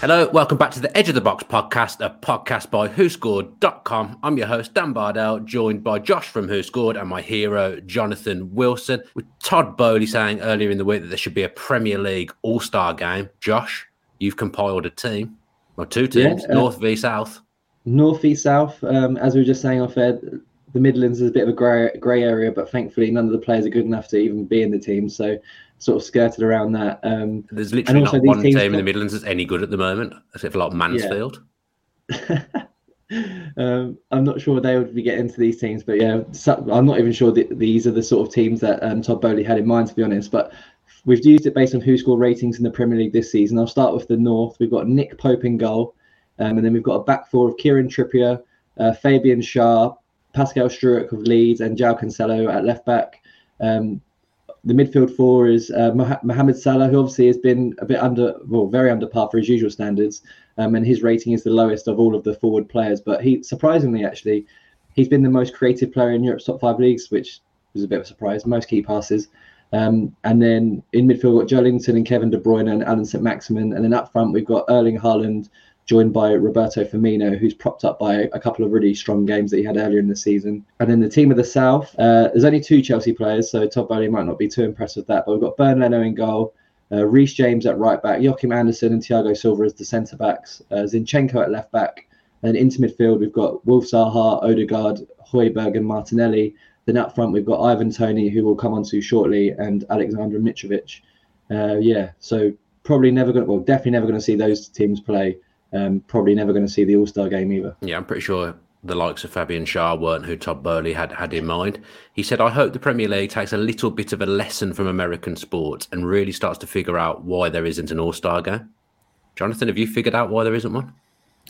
Hello, welcome back to the Edge of the Box podcast, a podcast by WhoScored.com. I'm your host, Dan Bardell, joined by Josh from Who Scored and my hero, Jonathan Wilson. With Todd Boehly saying earlier in the week that there should be a Premier League All Star game. Josh, you've compiled a team, or two teams, yeah, uh, North v South. North v South. Um, as we were just saying off air, the Midlands is a bit of a grey grey area, but thankfully none of the players are good enough to even be in the team. So sort of skirted around that. Um, There's literally not one team in the Midlands that's any good at the moment, except for like Mansfield. Yeah. um, I'm not sure they would be getting into these teams, but yeah, so, I'm not even sure that these are the sort of teams that um, Todd Boehly had in mind, to be honest. But we've used it based on who scored ratings in the Premier League this season. I'll start with the North. We've got Nick Pope in goal, um, and then we've got a back four of Kieran Trippier, uh, Fabian Schär, Pascal Struijk of Leeds, and João Cancelo at left back. Um, the midfield four is uh, Mohamed Salah, who obviously has been a bit under, well, very under par for his usual standards, um, and his rating is the lowest of all of the forward players. But he, surprisingly, actually, he's been the most creative player in Europe's top five leagues, which was a bit of a surprise. Most key passes, um, and then in midfield, we've got Joelinton and Kevin De Bruyne and Alan Saint-Maximin, and then up front we've got Erling Haaland joined by Roberto Firmino, who's propped up by a couple of really strong games that he had earlier in the season. And then the team of the South, uh, there's only two Chelsea players, so Todd Boehly might not be too impressed with that. But we've got Bernd Leno in goal, uh, James at right back, Joachim Andersen and Thiago Silva as the centre backs, uh, Zinchenko at left back. And into midfield, we've got Wilf Zaha, Odegaard, Højbjerg, and Martinelli. Then up front, we've got Ivan Toney, who we'll come on to shortly, and Alexander Mitrovic. Uh, yeah, so probably never going to, well, definitely never going to see those teams play um, probably never going to see the All Star game either. Yeah, I'm pretty sure the likes of Fabian Schär weren't who Todd Boehly had had in mind. He said, I hope the Premier League takes a little bit of a lesson from American sports and really starts to figure out why there isn't an All Star game. Jonathan, have you figured out why there isn't one?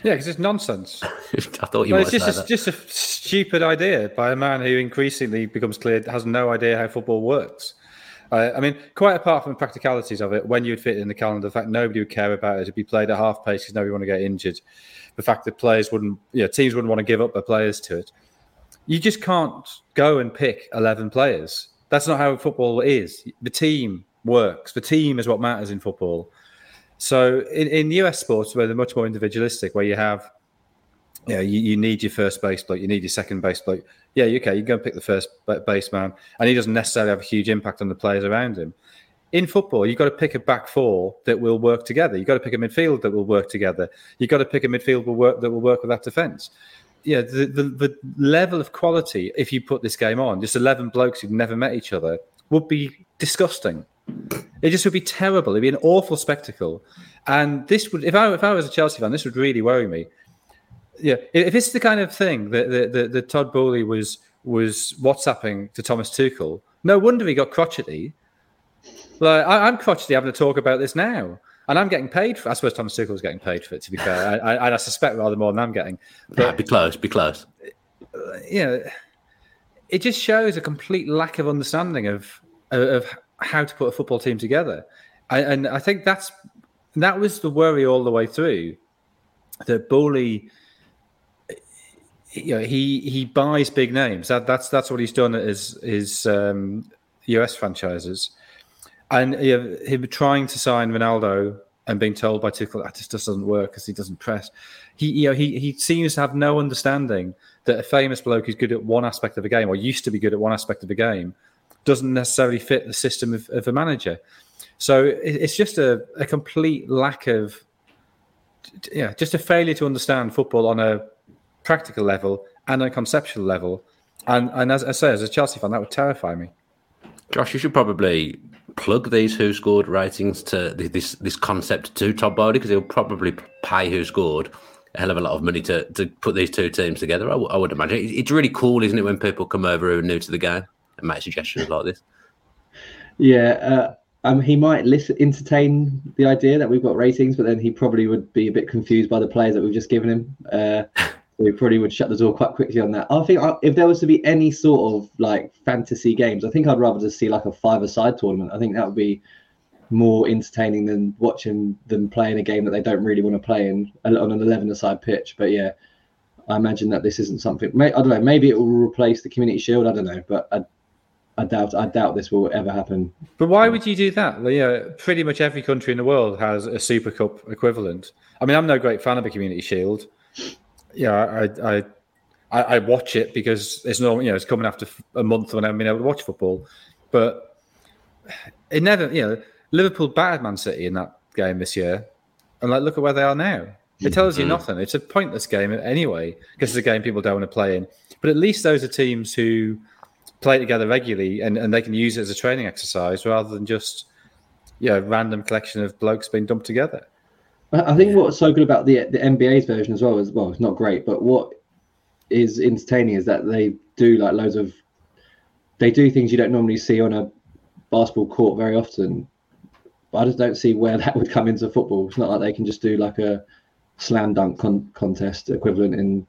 Yeah, because it's nonsense. I thought you well, might it's just, a, just a stupid idea by a man who increasingly becomes clear has no idea how football works. Uh, I mean, quite apart from the practicalities of it, when you'd fit it in the calendar, the fact nobody would care about it, it'd be played at half pace because nobody want to get injured. The fact that players wouldn't, you know, teams wouldn't want to give up their players to it. You just can't go and pick 11 players. That's not how football is. The team works. The team is what matters in football. So in, in US sports, where they're much more individualistic, where you have you know, you, you need your first base bloke, you need your second base bloke. Yeah, okay, you go and pick the first baseman, and he doesn't necessarily have a huge impact on the players around him. In football, you've got to pick a back four that will work together. You've got to pick a midfield that will work together. You've got to pick a midfield will work, that will work with that defence. Yeah, the, the, the level of quality, if you put this game on, just 11 blokes who've never met each other, would be disgusting. It just would be terrible. It'd be an awful spectacle. And this would, if I, if I was a Chelsea fan, this would really worry me yeah, if it's the kind of thing that that, that, that Todd Boehly was was WhatsApping to Thomas Tuchel, no wonder he got crotchety. Like I, am crotchety having to talk about this now, and I'm getting paid for. I suppose Thomas Tuchel is getting paid for it. To be fair, I, I, I suspect rather more than I'm getting. But yeah, be close, be close. You know, it just shows a complete lack of understanding of of how to put a football team together, I, and I think that's that was the worry all the way through. That Boehly you know, he he buys big names. That that's that's what he's done at his his um, US franchises, and you know, him trying to sign Ronaldo and being told by Tuchel that just doesn't work because he doesn't press. He you know he he seems to have no understanding that a famous bloke who's good at one aspect of a game or used to be good at one aspect of a game doesn't necessarily fit the system of, of a manager. So it's just a, a complete lack of yeah, just a failure to understand football on a practical level and a conceptual level. And and as I say, as a Chelsea fan, that would terrify me. Josh, you should probably plug these who scored ratings to this this concept to Todd Boehly because he'll probably pay who scored a hell of a lot of money to, to put these two teams together. I, w- I would imagine it's really cool, isn't it, when people come over who are new to the game and make suggestions like this. Yeah, uh, um, he might listen, entertain the idea that we've got ratings, but then he probably would be a bit confused by the players that we've just given him. Uh, we probably would shut the door quite quickly on that. I think uh, if there was to be any sort of like fantasy games, I think I'd rather just see like a five-a-side tournament. I think that would be more entertaining than watching them playing a game that they don't really want to play in on an 11-a-side pitch. But yeah, I imagine that this isn't something. I don't know. Maybe it will replace the Community Shield. I don't know, but I, I doubt I doubt this will ever happen. But why would you do that? Yeah, pretty much every country in the world has a Super Cup equivalent. I mean, I'm no great fan of the Community Shield. Yeah, I, I I, I, watch it because it's no, you know, it's coming after a month when I haven't been able to watch football. But it never, you know, Liverpool battered Man City in that game this year, and like, look at where they are now. It tells you mm-hmm. nothing. It's a pointless game anyway because it's a game people don't want to play in. But at least those are teams who play together regularly and, and they can use it as a training exercise rather than just you know random collection of blokes being dumped together. I think what's so good about the the NBA's version as well as well, it's not great, but what is entertaining is that they do like loads of they do things you don't normally see on a basketball court very often. But I just don't see where that would come into football. It's not like they can just do like a slam dunk con- contest equivalent in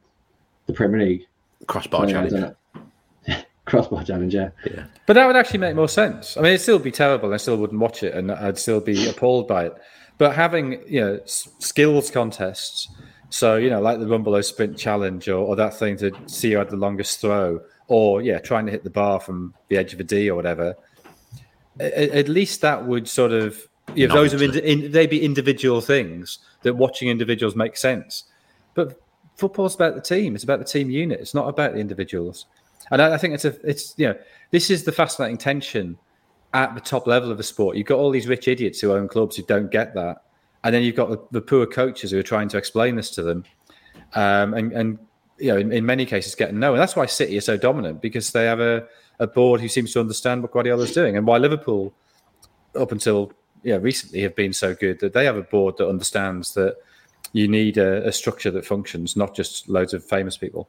the Premier League. Crossbar so, challenge. Crossbar challenge, yeah. yeah. But that would actually make more sense. I mean, it'd still be terrible. I still wouldn't watch it, and I'd still be appalled by it. But having you know skills contests so, you know, like the Rumbelow Sprint Challenge or, or that thing to see who had the longest throw, or, yeah, trying to hit the bar from the edge of a D or whatever. At, at least that would sort of, you know, those are in, in, they'd be individual things that watching individuals make sense. But football's about the team, it's about the team unit, it's not about the individuals. And I, I think it's a, it's, you know, this is the fascinating tension at the top level of the sport. You've got all these rich idiots who own clubs who don't get that and then you've got the, the poor coaches who are trying to explain this to them, um, and and you know in, in, many cases getting no. And that's why City are so dominant because they have a, a board who seems to understand what Guardiola's doing, and why Liverpool, up until yeah recently, have been so good that they have a board that understands that you need a, a structure that functions, not just loads of famous people.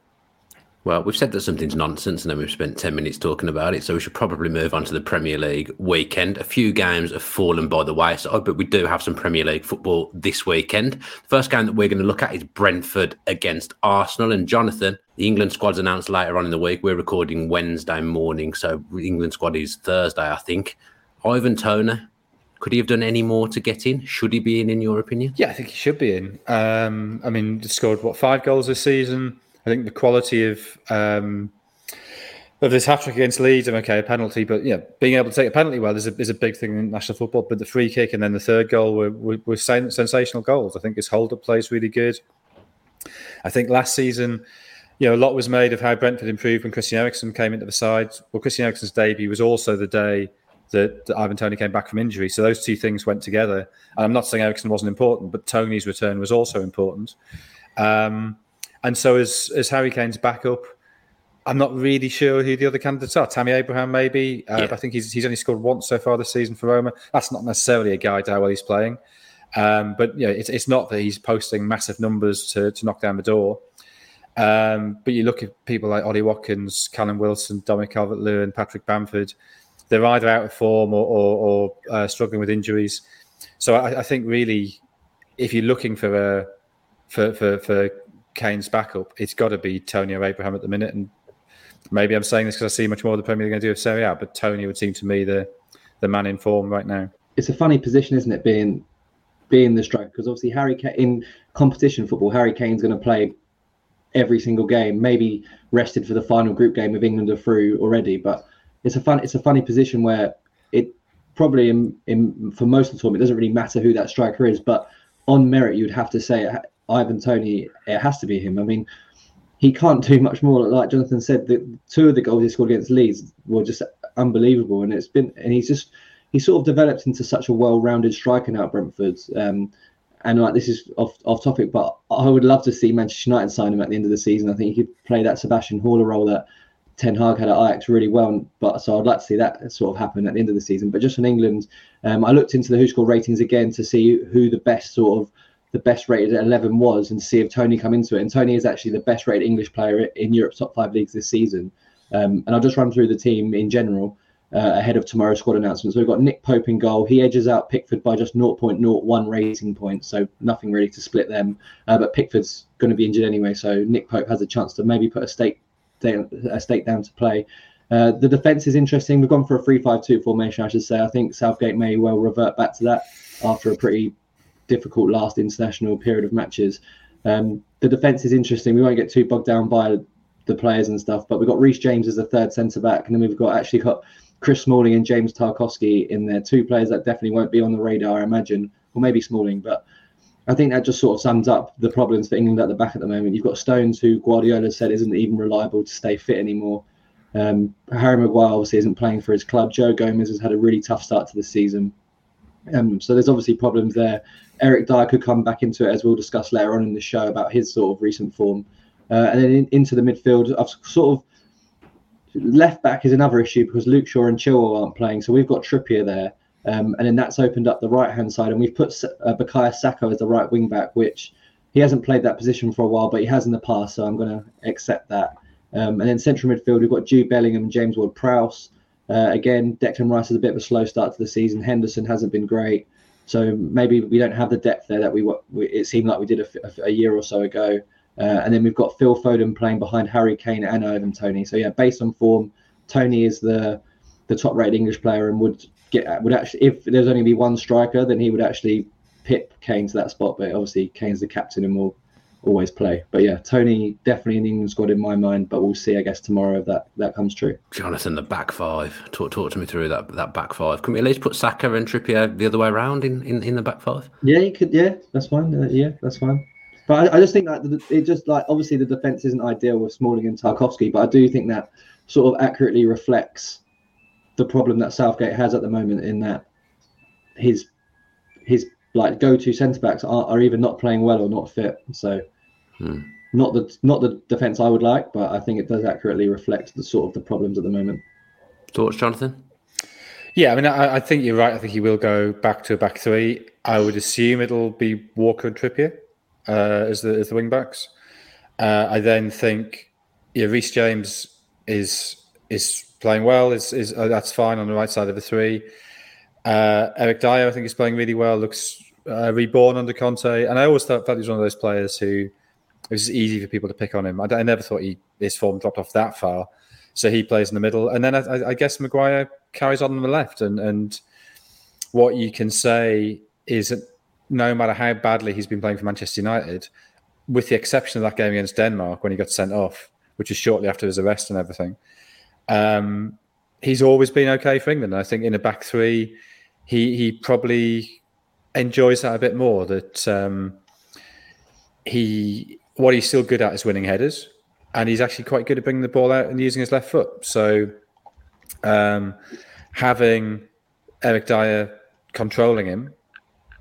Well, we've said that something's nonsense and then we've spent 10 minutes talking about it. So we should probably move on to the Premier League weekend. A few games have fallen by the wayside, but we do have some Premier League football this weekend. The first game that we're going to look at is Brentford against Arsenal. And Jonathan, the England squad's announced later on in the week. We're recording Wednesday morning. So England squad is Thursday, I think. Ivan Toney, could he have done any more to get in? Should he be in, in your opinion? Yeah, I think he should be in. Um, I mean, scored, what, five goals this season? I think the quality of um, of this hat trick against Leeds, I'm okay, a penalty, but yeah, being able to take a penalty well is a, is a big thing in national football. But the free kick and then the third goal were, were, were sensational goals. I think his hold up play is really good. I think last season, you know, a lot was made of how Brentford improved when Christian Eriksen came into the side. Well, Christian Eriksen's debut was also the day that, that Ivan Toney came back from injury. So those two things went together. And I'm not saying Eriksen wasn't important, but Toney's return was also important. Um, and so as as Harry Kane's backup, I'm not really sure who the other candidates are. Tammy Abraham, maybe. Uh, yeah. I think he's he's only scored once so far this season for Roma. That's not necessarily a guide to how well he's playing. Um, but you know, it's it's not that he's posting massive numbers to to knock down the door. Um, but you look at people like Ollie Watkins, Callum Wilson, Dominic Calvert-Lewin, Patrick Bamford. They're either out of form or, or, or uh, struggling with injuries. So I, I, think really, if you're looking for a for for, for Kane's backup, it's got to be Toney or Abraham at the minute. And maybe I'm saying this because I see much more of the Premier League going to do with Serie A, but Toney would seem to me the the man in form right now. It's a funny position, isn't it, being being the striker? Because obviously Harry Kane, in competition football, Harry Kane's going to play every single game. Maybe rested for the final group game of England are through already, but it's a fun it's a funny position where it probably in, in for most of the tournament it doesn't really matter who that striker is, but on merit you'd have to say Ivan Toney, it has to be him. I mean, he can't do much more. Like Jonathan said, the two of the goals he scored against Leeds were just unbelievable, and it's been and he's just he sort of developed into such a well-rounded striker now at Brentford. Um, and like this is off off topic, but I would love to see Manchester United sign him at the end of the season. I think he could play that Sebastian Haller role that Ten Hag had at Ajax really well. But so I'd like to see that sort of happen at the end of the season. But just on England, um, I looked into the WhoScored ratings again to see who the best sort of the best rated at 11 was and see if Toney come into it. And Toney is actually the best rated English player in Europe's top five leagues this season. Um, and I'll just run through the team in general uh, ahead of tomorrow's squad announcement. So we've got Nick Pope in goal. He edges out Pickford by just 0.01 rating points, so nothing really to split them. Uh, but Pickford's going to be injured anyway, so Nick Pope has a chance to maybe put a stake down, a stake down to play. Uh, the defense is interesting. We've gone for a 3 5 2 formation, I should say. I think Southgate may well revert back to that after a pretty difficult last international period of matches. Um, the defence is interesting. We won't get too bogged down by the players and stuff, but we've got Reece James as the third centre back, and then we've got actually got Chris Smalling and James Tarkowski in there, two players that definitely won't be on the radar, I imagine, or maybe Smalling, but I think that just sort of sums up the problems for England at the back at the moment. You've got Stones, who Guardiola said isn't even reliable to stay fit anymore. Um, Harry Maguire obviously isn't playing for his club. Joe Gomez has had a really tough start to the season. Um, so there's obviously problems there. Eric Dier could come back into it, as we'll discuss later on in the show about his sort of recent form. Uh, and then in, into the midfield, I've sort of left back is another issue because Luke Shaw and Chilwell aren't playing. So we've got Trippier there. Um, and then that's opened up the right hand side, and we've put uh, Bukayo Saka as the right wing back, which he hasn't played that position for a while, but he has in the past, so I'm going to accept that. Um, and then central midfield, we've got Jude Bellingham and James Ward Prowse. Uh, again, Declan Rice has a bit of a slow start to the season. Henderson hasn't been great, so maybe we don't have the depth there that we, we it seemed like we did a, a year or so ago. Uh, and then we've got Phil Foden playing behind Harry Kane and Ivan Toney. So yeah, based on form, Toney is the the top rated English player and would get would actually if there's only be one striker, then he would actually pip Kane to that spot. But obviously, Kane's the captain and will always play. But yeah, Toney definitely in the England squad in my mind. But we'll see, I guess, tomorrow if that that comes true. Jonathan, the back five. Talk talk to me through that that back five. Can we at least put Saka and Trippier the other way around in in, in the back five? Yeah, you could. Yeah, that's fine. Uh, yeah, that's fine. But I, I, just think that it just like obviously the defense isn't ideal with Smalling and Tarkowski, but I do think that sort of accurately reflects the problem that Southgate has at the moment in that his his like go-to centre backs are, are either not playing well or not fit. So hmm. not the not the defence I would like, but I think it does accurately reflect the sort of the problems at the moment. Thoughts, Jonathan? Yeah, I mean, I, I think you're right. I think he will go back to a back three. I would assume it'll be Walker and Trippier uh, as the as the wing backs. Uh, I then think yeah, Reece James is is playing well. Is is uh, that's fine on the right side of the three. Uh, Eric Dier, I think, is playing really well. Looks uh, reborn under Conte, and I always thought, thought he was one of those players who it was easy for people to pick on him. I, I, never thought he his form dropped off that far. So he plays in the middle, and then I, I guess Maguire carries on on the left. And and what you can say is that no matter how badly he's been playing for Manchester United, with the exception of that game against Denmark when he got sent off, which is shortly after his arrest and everything, um, he's always been okay for England. I think in a back three, he he probably enjoys that a bit more. That um, he what he's still good at is winning headers, and he's actually quite good at bringing the ball out and using his left foot. So um, having Eric Dier controlling him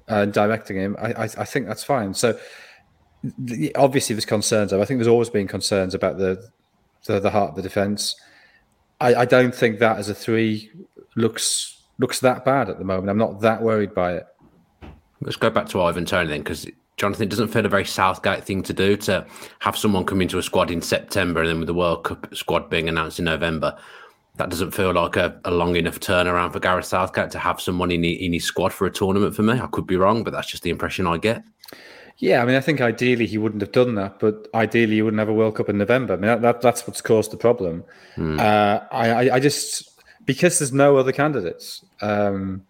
and directing him, I, I, I think that's fine. So the, obviously there's concerns. I think there's always been concerns about the the, the heart of the defence. I, I don't think that as a three looks looks that bad at the moment. I'm not that worried by it. Let's go back to Ivan Toney then, because Jonathan, it doesn't feel a very Southgate thing to do to have someone come into a squad in September and then with the World Cup squad being announced in November. That doesn't feel like a, a long enough turnaround for Gareth Southgate to have someone in, in his squad for a tournament for me. I could be wrong, but that's just the impression I get. Yeah, I mean, I think ideally he wouldn't have done that, but ideally he wouldn't have a World Cup in November. I mean, that, that that's what's caused the problem. Hmm. Uh, I, I just because there's no other candidates. Um,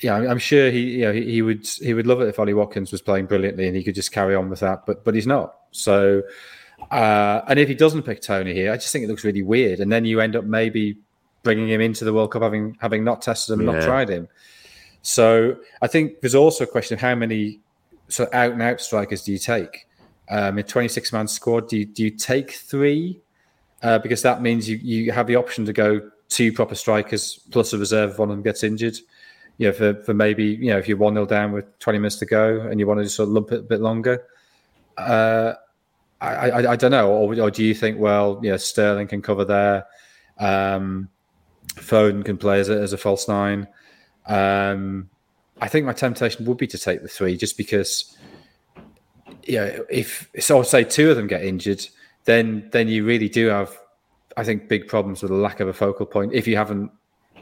yeah, I'm sure he, you know, he, he, would he would love it if Ollie Watkins was playing brilliantly and he could just carry on with that, but but he's not. So, uh, and if he doesn't pick Toney here, I just think it looks really weird. And then you end up maybe bringing him into the World Cup having having not tested him, yeah. not tried him. So I think there's also a question of how many so out and out strikers do you take? Um, a 26 man squad, do you, do you take three? Uh, because that means you, you have the option to go two proper strikers plus a reserve if one of them gets injured. You know, for, for maybe, you know, if you're 1 0 down with 20 minutes to go and you want to just sort of lump it a bit longer. Uh, I, I, I, don't know. Or, or, do you think, well, yeah, Sterling can cover there? Um, Foden can play as a, as a false nine. Um, I think my temptation would be to take the three just because, yeah, if so, say two of them get injured, then then you really do have, I think, big problems with a lack of a focal point if you haven't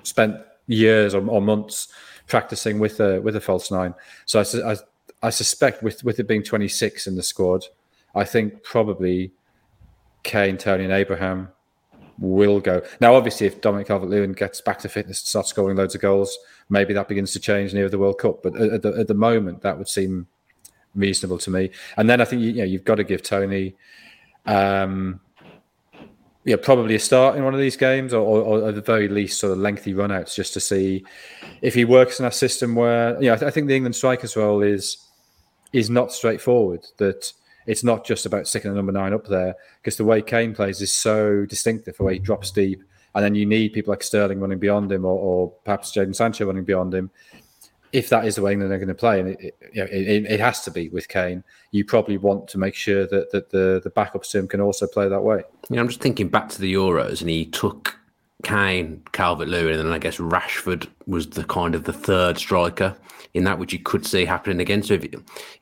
spent years or, or months practicing with a with a false nine. So I, I, I suspect with with it being 26 in the squad, I think probably Kane, Toney, and Abraham will go. Now, obviously, if Dominic Calvert-Lewin gets back to fitness and starts scoring loads of goals, maybe that begins to change near the World Cup. But at the, at the moment, that would seem reasonable to me. And then I think you, you know you've got to give Toney. um, yeah, probably a start in one of these games, or, or, or, at the very least, sort of lengthy runouts, just to see if he works in a system where, yeah, I, th- I think the England striker's role is is not straightforward. That it's not just about sticking a number nine up there, because the way Kane plays is so distinctive, the way he drops deep, and then you need people like Sterling running beyond him, or, or perhaps Jadon Sancho running beyond him. If that is the way England are going to play, and it, you know, it, it has to be with Kane, you probably want to make sure that, that the the backups to him can also play that way. Yeah, I'm just thinking back to the Euros, and he took Kane, Calvert Lewin, and then I guess Rashford was the kind of the third striker in that, which you could see happening again. So if,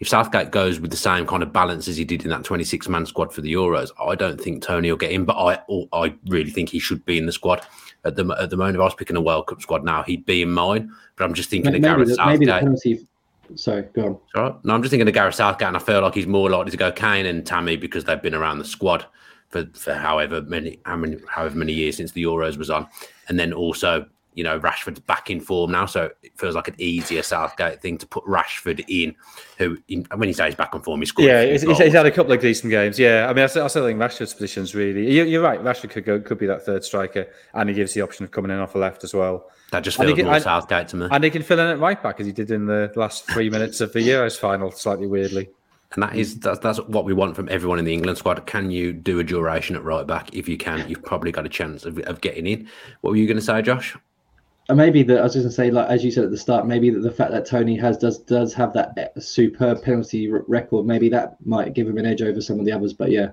if Southgate goes with the same kind of balance as he did in that 26 man squad for the Euros, I don't think Toney will get in, but I I really think he should be in the squad at the at the moment. If I was picking a World Cup squad now, he'd be in mine. But I'm just thinking maybe, of Gareth the, Southgate. maybe the penalty. Sorry, go on. Sorry. No, I'm just thinking of Gareth Southgate, and I feel like he's more likely to go Kane and Tammy because they've been around the squad for, for however many, how many, however many years since the Euros was on, and then also you know Rashford's back in form now, so it feels like an easier Southgate thing to put Rashford in. Who, in, when he says he's back in form, he's scored. Yeah, he's, he's, had a couple of decent games. Yeah, I mean, I still, I still think Rashford's position's really. You're, right. Rashford could go, could be that third striker, and he gives the option of coming in off the left as well. That just feels more and, Southgate to me. And he can fill in at right back as he did in the last three minutes of the Euros final, slightly weirdly. And that is that's, that's what we want from everyone in the England squad. Can you do a duration at right back? If you can, you've probably got a chance of, of getting in. What were you going to say, Josh? And maybe that I was just to say, like as you said at the start, maybe that the fact that Toney has does does have that eh, superb penalty record, maybe that might give him an edge over some of the others. But yeah,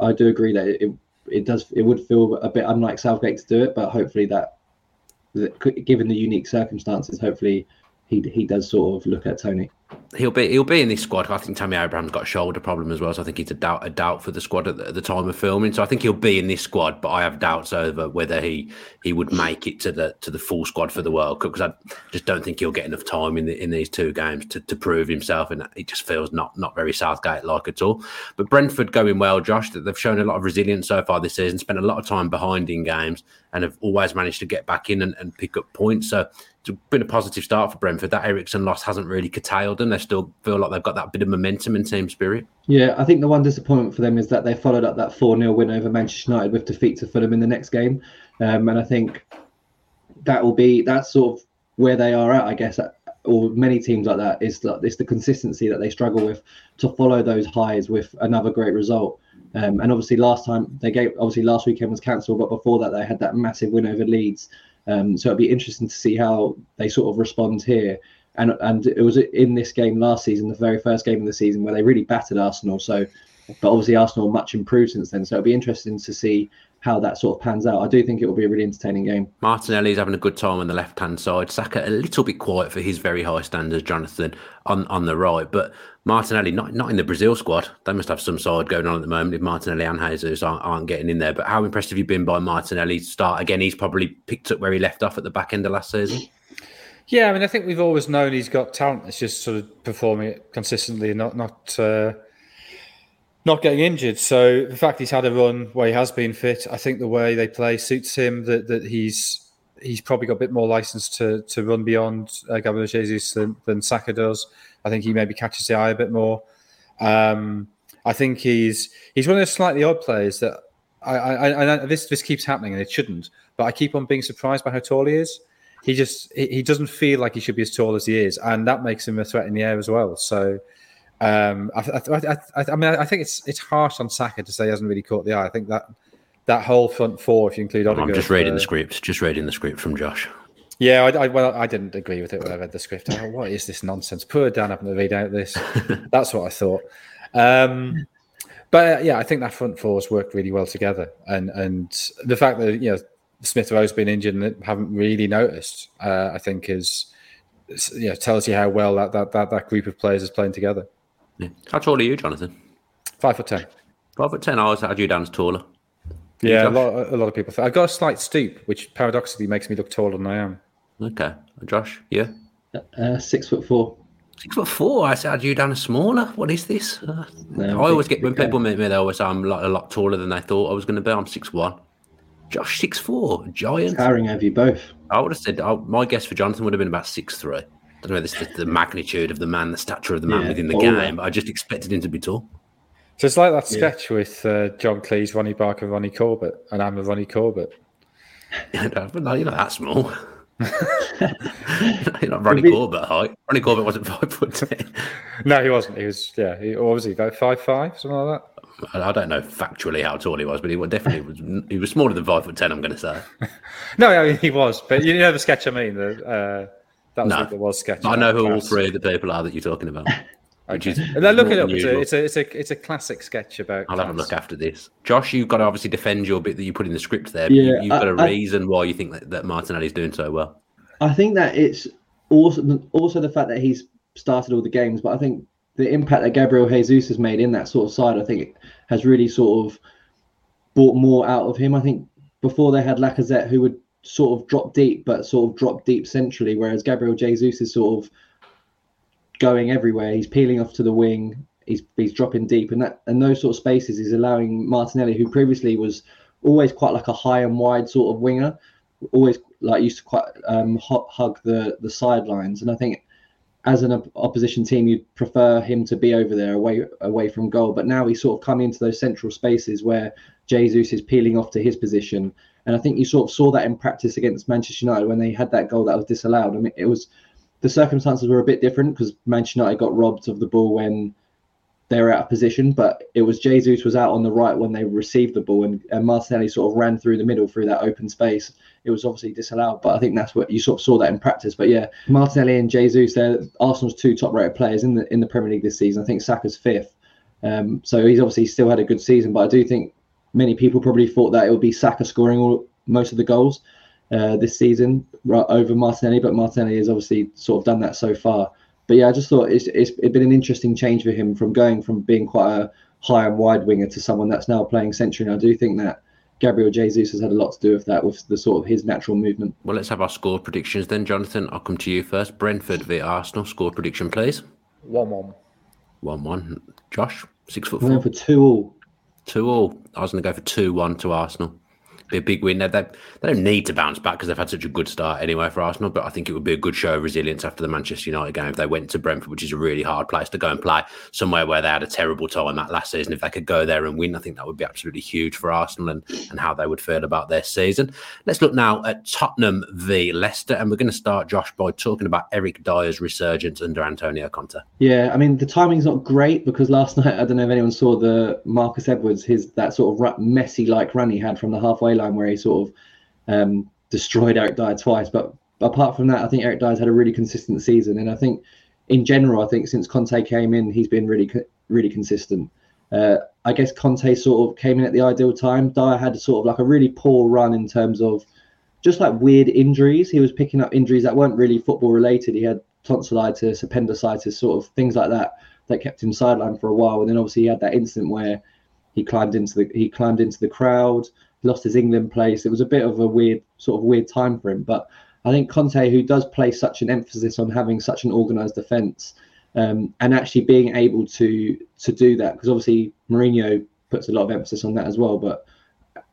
I do agree that it it does it would feel a bit unlike Southgate to do it, but hopefully that, that given the unique circumstances, hopefully he he does sort of look at Toney he'll be he'll be in this squad. I think Tammy Abraham's got a shoulder problem as well, so I think he's a doubt a doubt for the squad at the, at the, time of filming. So I think he'll be in this squad, but I have doubts over whether he he would make it to the to the full squad for the World Cup because I just don't think he'll get enough time in the, in these two games to, to prove himself, and it just feels not not very Southgate like at all. But Brentford going well, Josh. That they've shown a lot of resilience so far this season, spent a lot of time behind in games, and have always managed to get back in and, and pick up points. So been a positive start for Brentford. That Eriksen loss hasn't really curtailed them. They still feel like they've got that bit of momentum and team spirit. Yeah, I think the one disappointment for them is that they followed up that 4 0 win over Manchester United with defeat to Fulham in the next game. Um, and I think that will be that's sort of where they are at, I guess, or many teams like that, is that it's the consistency that they struggle with to follow those highs with another great result. Um, and obviously, last time they gave, obviously, last weekend was cancelled, but before that, they had that massive win over Leeds. Um, so it'll be interesting to see how they sort of respond here. And and it was in this game last season, the very first game of the season, where they really battered Arsenal. So, but obviously Arsenal much improved since then. So it'll be interesting to see how that sort of pans out. I do think it will be a really entertaining game. Martinelli's having a good time on the left hand side. Saka a little bit quiet for his very high standards. Jonathan on on the right, but Martinelli not not in the Brazil squad. They must have some side going on at the moment if Martinelli and Jesus aren't, aren't getting in there. But how impressed have you been by Martinelli's start? Again, he's probably picked up where he left off at the back end of last season. Yeah, I mean, I think we've always known he's got talent. It's just sort of performing it consistently and not not uh, not getting injured. So the fact he's had a run where he has been fit, I think the way they play suits him. That that he's he's probably got a bit more license to to run beyond uh, Gabriel Jesus than, than Saka does. I think he maybe catches the eye a bit more. Um, I think he's he's one of those slightly odd players that I, I, I, this this keeps happening and it shouldn't, but I keep on being surprised by how tall he is. He just he doesn't feel like he should be as tall as he is, and that makes him a threat in the air as well. So um, I, I, I, I, mean, I think it's it's harsh on Saka to say he hasn't really caught the eye. I think that that whole front four, if you include Odegaard, I'm just reading uh, the script. Just reading the script from Josh. Yeah, I, I, well, I didn't agree with it when I read the script. Thought, what is this nonsense? Poor Dan having to read out this. That's what I thought. Um, but uh, yeah, I think that front four has worked really well together, and and the fact that you know Smith Rowe's been injured and haven't really noticed, uh, I think is you know tells you how well that, that that that group of players is playing together. Yeah. How tall are you, Jonathan? Five foot ten. Five foot ten. I always had you down as taller. Yeah, a lot, a lot of people. Think. I've got a slight stoop, which paradoxically makes me look taller than I am. Okay, Josh, yeah, uh, six foot four. Six foot four. I said you down as smaller. What is this? Uh, no, I always get when people meet me, they always say I'm a lot, a lot taller than they thought I was going to be. I'm six one. Josh six four, giant. Towering over you both. I would have said I, my guess for Jonathan would have been about six three don't know this is the magnitude of the man, the stature of the man yeah, within the game. But I just expected him to be tall. So it's like that sketch yeah. with uh, John Cleese, Ronnie Barker, Ronnie Corbett, and I'm a Ronnie Corbett. no, you're not that small. you're not Ronnie Corbett height. Ronnie Corbett wasn't five foot ten. no, he wasn't. He was yeah. He, what was he? About five five, something like that. I don't know factually how tall he was, but he was definitely was. He was smaller than five foot ten. I'm going to say. no, I mean, he was, but you know the sketch I mean. The, uh, that was no, the was sketch. I know who all three of the people are that you're talking about. Okay. Which is look it up. It's a, it's a, it's a it's a classic sketch about. I'll have a look after this. Josh, you've got to obviously defend your bit that you put in the script there. Yeah, you, have got a I, reason why you think that, that Martinelli's doing so well. I think that it's also also the fact that he's started all the games, but I think the impact that Gabriel Jesus has made in that sort of side, I think, has really sort of brought more out of him. I think before they had Lacazette, who would sort of drop deep, but sort of drop deep centrally, whereas Gabriel Jesus is sort of going everywhere. He's peeling off to the wing. He's he's dropping deep, and that and those sort of spaces is allowing Martinelli, who previously was always quite like a high and wide sort of winger, always like used to quite um, hug the the sidelines. And I think as an opposition team, you'd prefer him to be over there, away away from goal. But now he's sort of coming into those central spaces where Jesus is peeling off to his position. And I think you sort of saw that in practice against Manchester United when they had that goal that was disallowed. I mean, it was the circumstances were a bit different because Manchester United got robbed of the ball when they were out of position, but it was Jesus was out on the right when they received the ball, and, and Martinelli sort of ran through the middle through that open space. It was obviously disallowed, but I think that's what you sort of saw that in practice. But yeah, Martinelli and Jesus, they're Arsenal's two top-rated players in the in the Premier League this season. I think Saka's fifth, um, so he's obviously still had a good season. But I do think many people probably thought that it would be Saka scoring all most of the goals uh, this season over Martinelli, but Martinelli has obviously sort of done that so far. But yeah, I just thought it's, it's, it's been an interesting change for him from going from being quite a high and wide winger to someone that's now playing central. And I do think that Gabriel Jesus has had a lot to do with that, with the sort of his natural movement. Well, let's have our score predictions then, Jonathan. I'll come to you first. Brentford v Arsenal score prediction, please. One one. One one. Josh, six foot four. for two all. Two all. I was going to go for two one to Arsenal be a big win. They, they, they don't need to bounce back because they've had such a good start anyway for Arsenal, but I think it would be a good show of resilience after the Manchester United game if they went to Brentford, which is a really hard place to go and play, somewhere where they had a terrible time that last season. If they could go there and win, I think that would be absolutely huge for Arsenal and, and how they would feel about their season. Let's look now at Tottenham v Leicester, and we're going to start, Josh, by talking about Eric Dier's resurgence under Antonio Conte. Yeah, I mean, the timing's not great because last night, I don't know if anyone saw the Marcus Edwards, his that sort of messy like run he had from the halfway line where he sort of um, destroyed Eric Dier twice. But apart from that, I think Eric Dier's had a really consistent season, and I think in general, I think since Conte came in, he's been really really consistent. Uh, I guess Conte sort of came in at the ideal time. Dier had sort of like a really poor run in terms of just like weird injuries. He was picking up injuries that weren't really football related. He had tonsillitis, appendicitis, sort of things like that that kept him sidelined for a while. And then obviously he had that incident where he climbed into the he climbed into the crowd lost his England place. It was a bit of a weird sort of weird time for him. But I think Conte, who does place such an emphasis on having such an organised defence um, and actually being able to to do that, because obviously Mourinho puts a lot of emphasis on that as well. But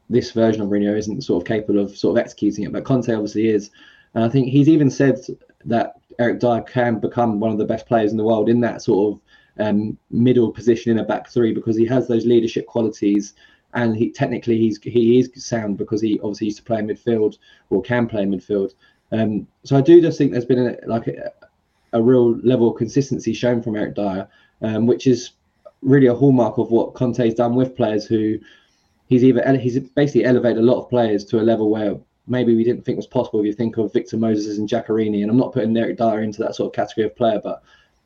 this version of Mourinho isn't sort of capable of sort of executing it. But Conte obviously is, and I think he's even said that Eric Dier can become one of the best players in the world in that sort of um, middle position in a back three because he has those leadership qualities and he technically he's he is sound because he obviously used to play in midfield or can play in midfield. Um, so I do just think there's been a, like a, a, real level of consistency shown from Eric Dier, um, which is really a hallmark of what Conte's done with players who he's either he's basically elevated a lot of players to a level where maybe we didn't think was possible. If you think of Victor Moses and Giaccherini, and I'm not putting Eric Dier into that sort of category of player, but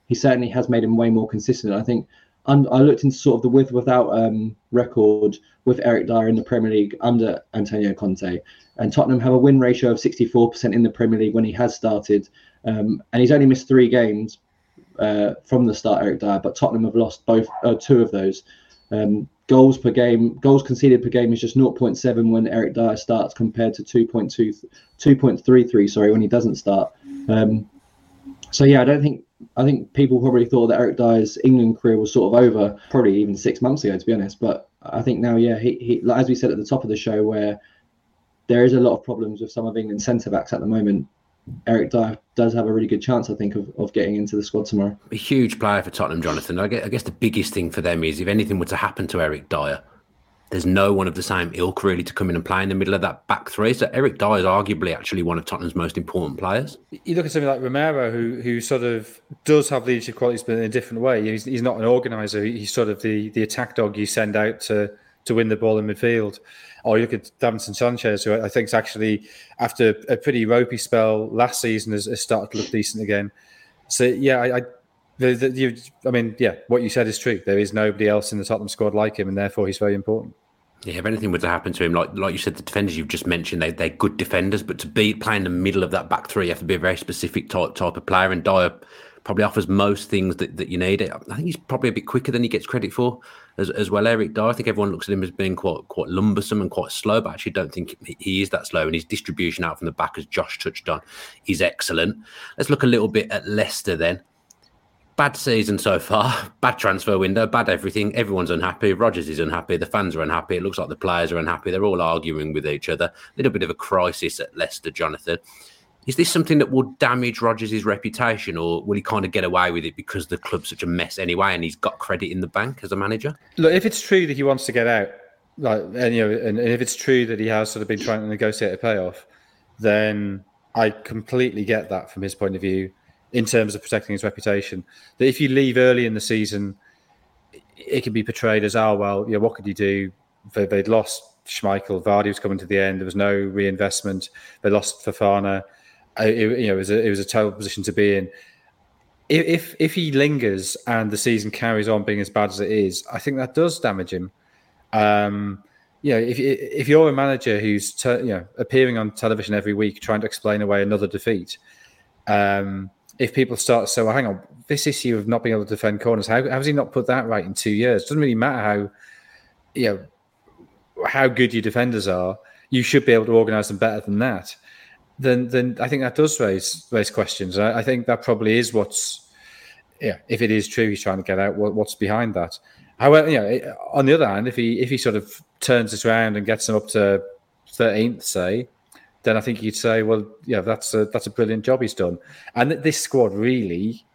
he certainly has made him way more consistent. I think and I looked into sort of the with without um, record with Eric Dier in the Premier League under Antonio Conte, and Tottenham have a win ratio of 64% in the Premier League when he has started, um, and he's only missed three games uh, from the start, Eric Dier, but Tottenham have lost both uh, two of those. Um, goals per game, goals conceded per game is just 0.7 when Eric Dier starts compared to 2.2, 2.33, sorry, when he doesn't start. Um, so yeah, I don't think I think people probably thought that Eric Dier's England career was sort of over, probably even six months ago, to be honest. But I think now, yeah, he, he like, as we said at the top of the show, where there is a lot of problems with some of England's centre backs at the moment. Eric Dyer does have a really good chance, I think, of, of getting into the squad tomorrow. A huge player for Tottenham, Jonathan. I guess, I guess the biggest thing for them is if anything were to happen to Eric Dier, there's no one of the same ilk really to come in and play in the middle of that back three. So Eric Dier is arguably actually one of Tottenham's most important players. You look at something like Romero, who who sort of does have leadership qualities, but in a different way. He's, he's not an organizer. He's sort of the the attack dog you send out to to win the ball in midfield. Or you look at Davinson Sanchez, who I think is actually after a pretty ropey spell last season has, has started to look decent again. So yeah, I, I the, the, you, I mean, yeah, what you said is true. There is nobody else in the Tottenham squad like him, and therefore he's very important. Yeah, if anything were to happen to him, like like you said, the defenders you've just mentioned, they they're good defenders, but to be playing the middle of that back three, you have to be a very specific type type of player. And Dier probably offers most things that, that you need. I think he's probably a bit quicker than he gets credit for as, as well. Eric Dier, I think everyone looks at him as being quite quite lumbersome and quite slow, but I actually don't think he is that slow. And his distribution out from the back, as Josh touched on, is excellent. Let's look a little bit at Leicester then bad season so far, bad transfer window, bad everything. Everyone's unhappy. Rodgers is unhappy. The fans are unhappy. It looks like the players are unhappy. They're all arguing with each other. A little bit of a crisis at Leicester, Jonathan. Is this something that will damage Rodgers' reputation, or will he kind of get away with it because the club's such a mess anyway, and he's got credit in the bank as a manager? Look, if it's true that he wants to get out, like, and you know, and, and if it's true that he has sort of been trying to negotiate a payoff, then I completely get that from his point of view in terms of protecting his reputation. That if you leave early in the season, it can be portrayed as, oh, well, yeah, what could you do? They, would lost Schmeichel, Vardy was coming to the end. There was no reinvestment. They lost Fofana. It, you know, it was a, it was a terrible position to be in. If if he lingers and the season carries on being as bad as it is, I think that does damage him. Um, you know, if if you're a manager who's you know appearing on television every week trying to explain away another defeat, um, if people start to say, well, hang on, this issue of not being able to defend corners, how, how has he not put that right in two years? Doesn't really matter how, you know, how good your defenders are. You should be able to organise them better than that. Then, then I think that does raise raise questions. I, I think that probably is what's, yeah, if it is true, he's trying to get out. What, what's behind that? However, you know, on the other hand, if he if he sort of turns this around and gets them up to 13th, say, then I think you'd say, well, yeah, that's a that's a brilliant job he's done. And this squad really,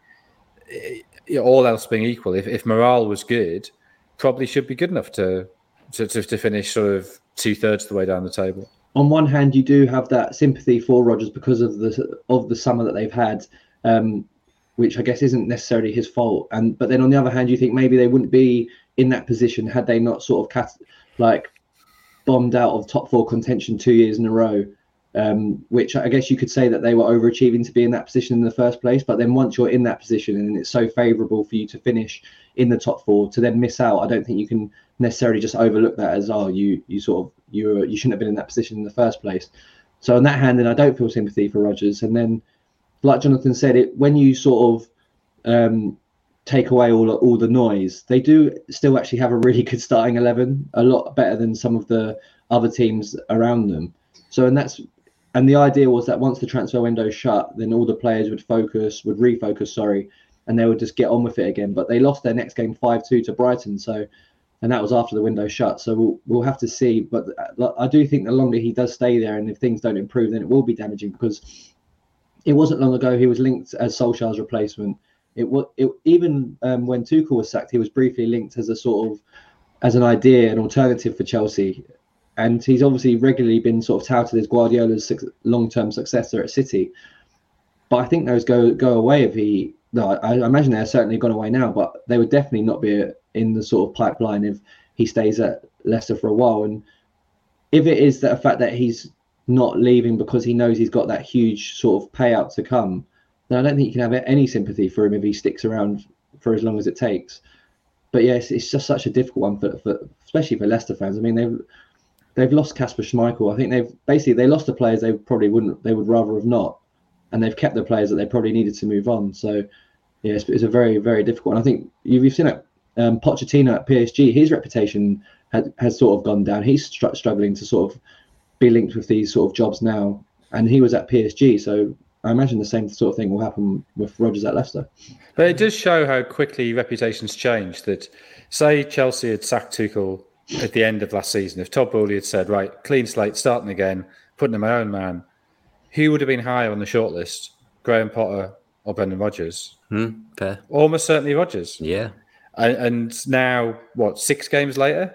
eh, all else being equal, if, if morale was good, probably should be good enough to to, to, to finish sort of two thirds of the way down the table. On one hand, you do have that sympathy for Rodgers because of the of the summer that they've had, um, which I guess isn't necessarily his fault. And but then on the other hand, you think maybe they wouldn't be in that position had they not sort of cat, like bombed out of top four contention two years in a row um, which I guess you could say that they were overachieving to be in that position in the first place. But then once you're in that position and it's so favourable for you to finish in the top four, to then miss out, I don't think you can necessarily just overlook that as oh you you sort of you you shouldn't have been in that position in the first place. So on that hand, then I don't feel sympathy for Rodgers. And then, like Jonathan said, it when you sort of um, take away all all the noise, they do still actually have a really good starting eleven, a lot better than some of the other teams around them. So and that's and the idea was that once the transfer window shut, then all the players would focus, would refocus, sorry, and they would just get on with it again. But they lost their next game five two to Brighton, so and that was after the window shut. So we'll, we'll have to see. But uh, I do think the longer he does stay there, and if things don't improve, then it will be damaging because it wasn't long ago he was linked as Solskjaer's replacement. It was it, even um, when Tuchel was sacked, he was briefly linked as a sort of as an idea, an alternative for Chelsea and he's obviously regularly been sort of touted as Guardiola's long-term successor at City. But I think those go go away if he. No, I, I imagine they're certainly gone away now, but they would definitely not be uh, in the sort of pipeline if he stays at Leicester for a while. And if it is the fact that he's not leaving because he knows he's got that huge sort of payout to come, then I don't think you can have any sympathy for him if he sticks around for as long as it takes. But yes, it's just such a difficult one for, for especially for Leicester fans. I mean, they've they've lost Kasper Schmeichel. I think they've basically they lost the players they probably wouldn't they would rather have not, and they've kept the players that they probably needed to move on. So yeah, it's, it's a very very difficult. And I think you've, you've seen it. Um, Pochettino at PSG, his reputation has, has sort of gone down. He's str- struggling to sort of be linked with these sort of jobs now, and he was at PSG. So I imagine the same sort of thing will happen with Rodgers at Leicester. But it does show how quickly reputations change. That say Chelsea had sacked Tuchel at the end of last season, if Todd Boehly had said, right, clean slate, starting again, putting in my own man, who would have been higher on the shortlist, Graham Potter or Brendan Rodgers? Hmm, fair. Almost certainly Rodgers. Yeah. And, and now, what, six games later,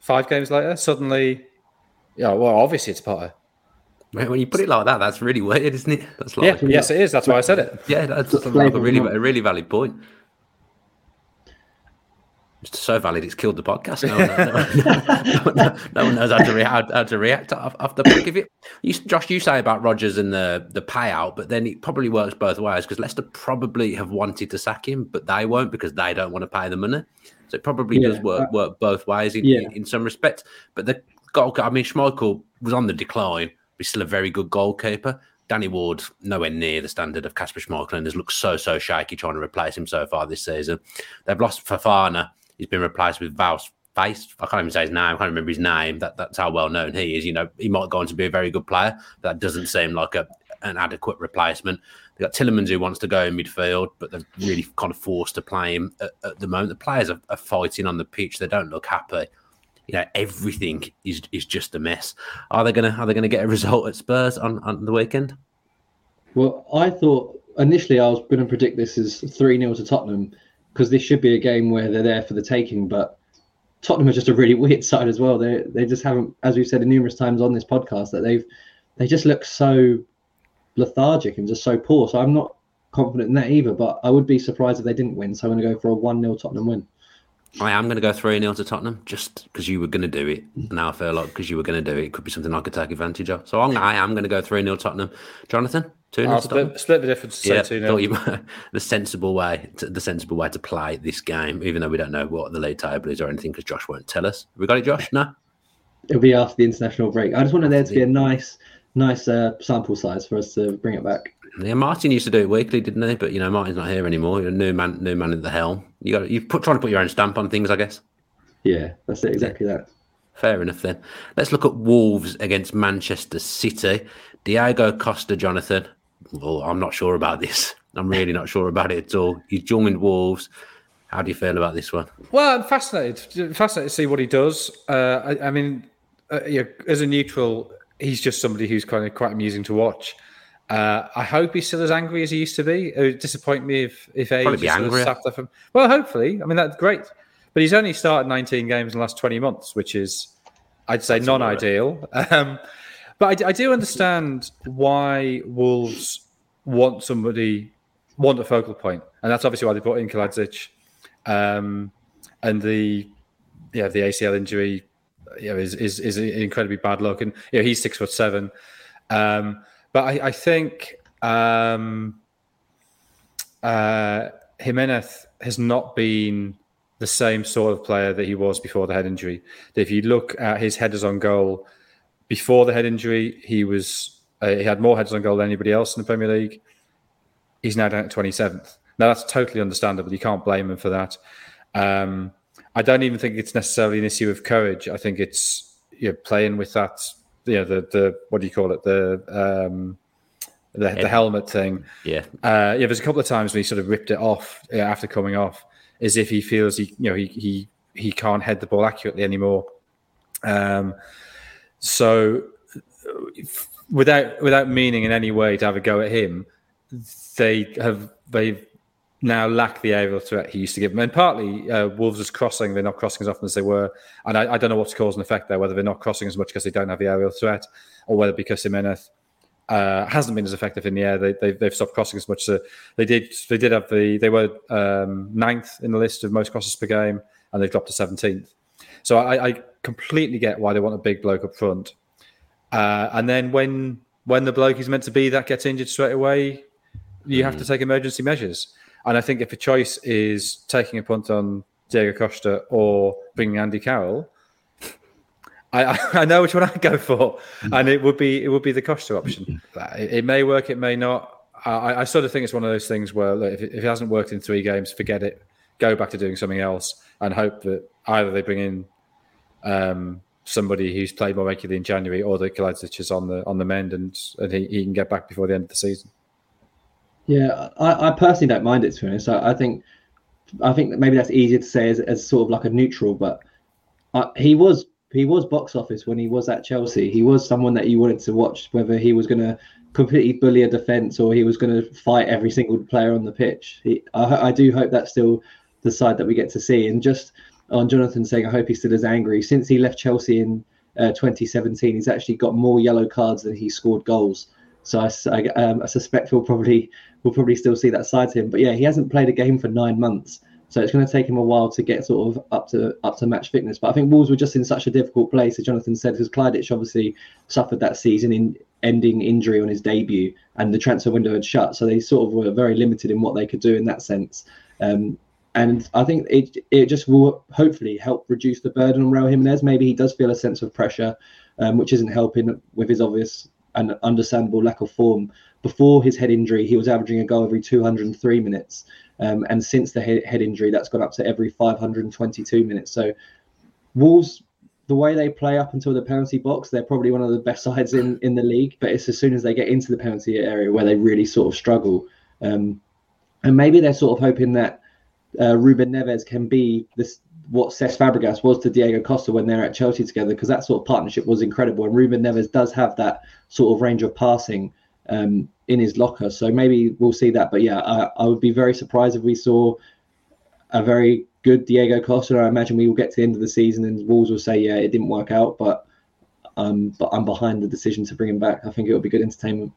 five games later, suddenly, yeah, well, obviously it's Potter. When you put it like that, that's really weird, isn't it? That's Yeah, like, yes, it is. That's why I said it. yeah, that's like a really, a really valid point. It's so valid, it's killed the podcast. No one, no, no- no one knows how to, rea- how, how to react the back of it. You, Josh, you say about Rodgers and the, the payout, but then it probably works both ways because Leicester probably have wanted to sack him, but they won't because they don't want to pay the money. So it probably does work work both ways in, yeah. in, in some respects. But the goal, I mean, Schmeichel was on the decline, but he's still a very good goalkeeper. Danny Ward, nowhere near the standard of Kasper Schmeichel, and has looked so, so shaky trying to replace him so far this season. They've lost Fofana. He's been replaced with Val's face. I can't even say his name. I can't remember his name. That, that's how well known he is. You know, he might go on to be a very good player. That doesn't seem like a, an adequate replacement. They've got Tielemans who wants to go in midfield, but they're really kind of forced to play him at, at the moment. The players are, are fighting on the pitch. They don't look happy you know everything is is just a mess. Are they gonna are they gonna get a result at Spurs on, on the weekend? Well, I thought initially I was going to predict this as 3 0 to Tottenham because this should be a game where they're there for the taking. But Tottenham are just a really weird side as well. They they just haven't, as we've said numerous times on this podcast, that they've they just look so lethargic and just so poor. So I'm not confident in that either. But I would be surprised if they didn't win. So I'm going to go for a 1 0 Tottenham win. I am going to go 3 0 to Tottenham just because you were going to do it. Now I feel like because you were going to do it, it could be something I could take advantage of. So I'm, I am going to go 3 0 Tottenham. Jonathan, 2 0 I'll split, split the difference Yeah, thought 0. you the sensible way to, the sensible way to play this game, even though we don't know what the league table is or anything because Josh won't tell us. Have we got it, Josh? No. It'll be after the international break. I just wanted there to be a nice, nice uh, sample size for us to bring it back. Yeah, Martin used to do it weekly, didn't he? But you know, Martin's not here anymore. You're a new man, new man at the helm. You got you put trying to put your own stamp on things, I guess. Yeah, that's it. Exactly that. Fair enough then. Let's look at Wolves against Manchester City. Diego Costa, Jonathan. Well, I'm not sure about this. I'm really not sure about it at all. He's joined Wolves. How do you feel about this one? Well, I'm fascinated. Fascinated to see what he does. Uh, I, I mean, uh, yeah, as a neutral, he's just somebody who's kind of quite amusing to watch. Uh, I hope he's still as angry as he used to be. It would disappoint me if if age Probably be is sort of sapped off him. Well, hopefully. I mean, that's great. But he's only started 19 games in the last 20 months, which is, I'd say, about non-ideal. Um, but I, I do understand why Wolves want somebody want a focal point, and that's obviously why they brought in Kalajdzic. Um, and the yeah the ACL injury you know, is, is is incredibly bad luck, and you know, he's six foot seven. Um, but I, I think um, uh, Jimenez has not been the same sort of player that he was before the head injury. If you look at his headers on goal before the head injury, he was uh, he had more heads on goal than anybody else in the Premier League. He's now down at twenty seventh. Now that's totally understandable. You can't blame him for that. Um, I don't even think it's necessarily an issue of courage. I think it's you know, playing with that. You know, the the what do you call it? The um, the, the helmet thing. Yeah, Uh, yeah, there's a couple of times when he sort of ripped it off uh, after coming off, as if he feels he, you know, he he he can't head the ball accurately anymore. Um, so, without without meaning in any way to have a go at him, they have they've now lack the aerial threat he used to give them. And partly uh, Wolves is crossing; they're not crossing as often as they were. And I, I don't know what's cause and effect there, whether they're not crossing as much because they don't have the aerial threat, or whether because Jimenez uh, hasn't been as effective in the air. They, they, they've stopped crossing as much. So they did. They did have the. They were um, ninth in the list of most crosses per game, and they've dropped to seventeenth. So I, I completely get why they want a big bloke up front. Uh, and then when when the bloke is meant to be that gets injured straight away, you have to take emergency measures. And I think if a choice is taking a punt on Diego Costa or bringing Andy Carroll, I, I- I know which one I'd go for, and it would be it would be the Costa option. It, it may work, it may not. I, I sort of think it's one of those things where look, if, it, if it hasn't worked in three games, forget it. Go back to doing something else, and hope that either they bring in um, somebody who's played more regularly in January, or that Kalajdzic is on the on the mend, and and he, he can get back before the end of the season. Yeah, I, I personally don't mind it to be honest. I, I think I think that maybe that's easier to say as, as sort of like a neutral, but I, he was he was box office when he was at Chelsea. He was someone that you wanted to watch, whether he was going to completely bully a defence or he was going to fight every single player on the pitch. He, I, I, do hope that's still the side that we get to see. And just on Jonathan saying, I hope he's still as angry. Since he left Chelsea in uh, 2017, he's actually got more yellow cards than he scored goals. So I, I, um, I suspect we'll probably we'll probably still see that side to him. But yeah, he hasn't played a game for nine months. So it's going to take him a while to get sort of up to up to match fitness. But I think Wolves were just in such a difficult place, as Jonathan said, because Kalajdzic obviously suffered that season in ending injury on his debut, and the transfer window had shut. So they sort of were very limited in what they could do in that sense. Um, and I think it it just will hopefully help reduce the burden on Raul Jimenez. Maybe he does feel a sense of pressure, um, which isn't helping with his obvious and understandable lack of form. Before his head injury, he was averaging a goal every 203 minutes. Um, and since the head, head injury, that's gone up to every 522 minutes. So Wolves, the way they play up until the penalty box, they're probably one of the best sides in, in the league. But it's as soon as they get into the penalty area where they really sort of struggle. Um, and maybe they're sort of hoping that uh, Ruben Neves can be this what Cesc Fabregas was to Diego Costa when they're at Chelsea together, because that sort of partnership was incredible. And Ruben Neves does have that sort of range of passing um, in his locker. So maybe we'll see that. But yeah, I, I, would be very surprised if we saw a very good Diego Costa. I imagine we will get to the end of the season and Wolves will say, yeah, it didn't work out, but um, but I'm behind the decision to bring him back. I think it will be good entertainment.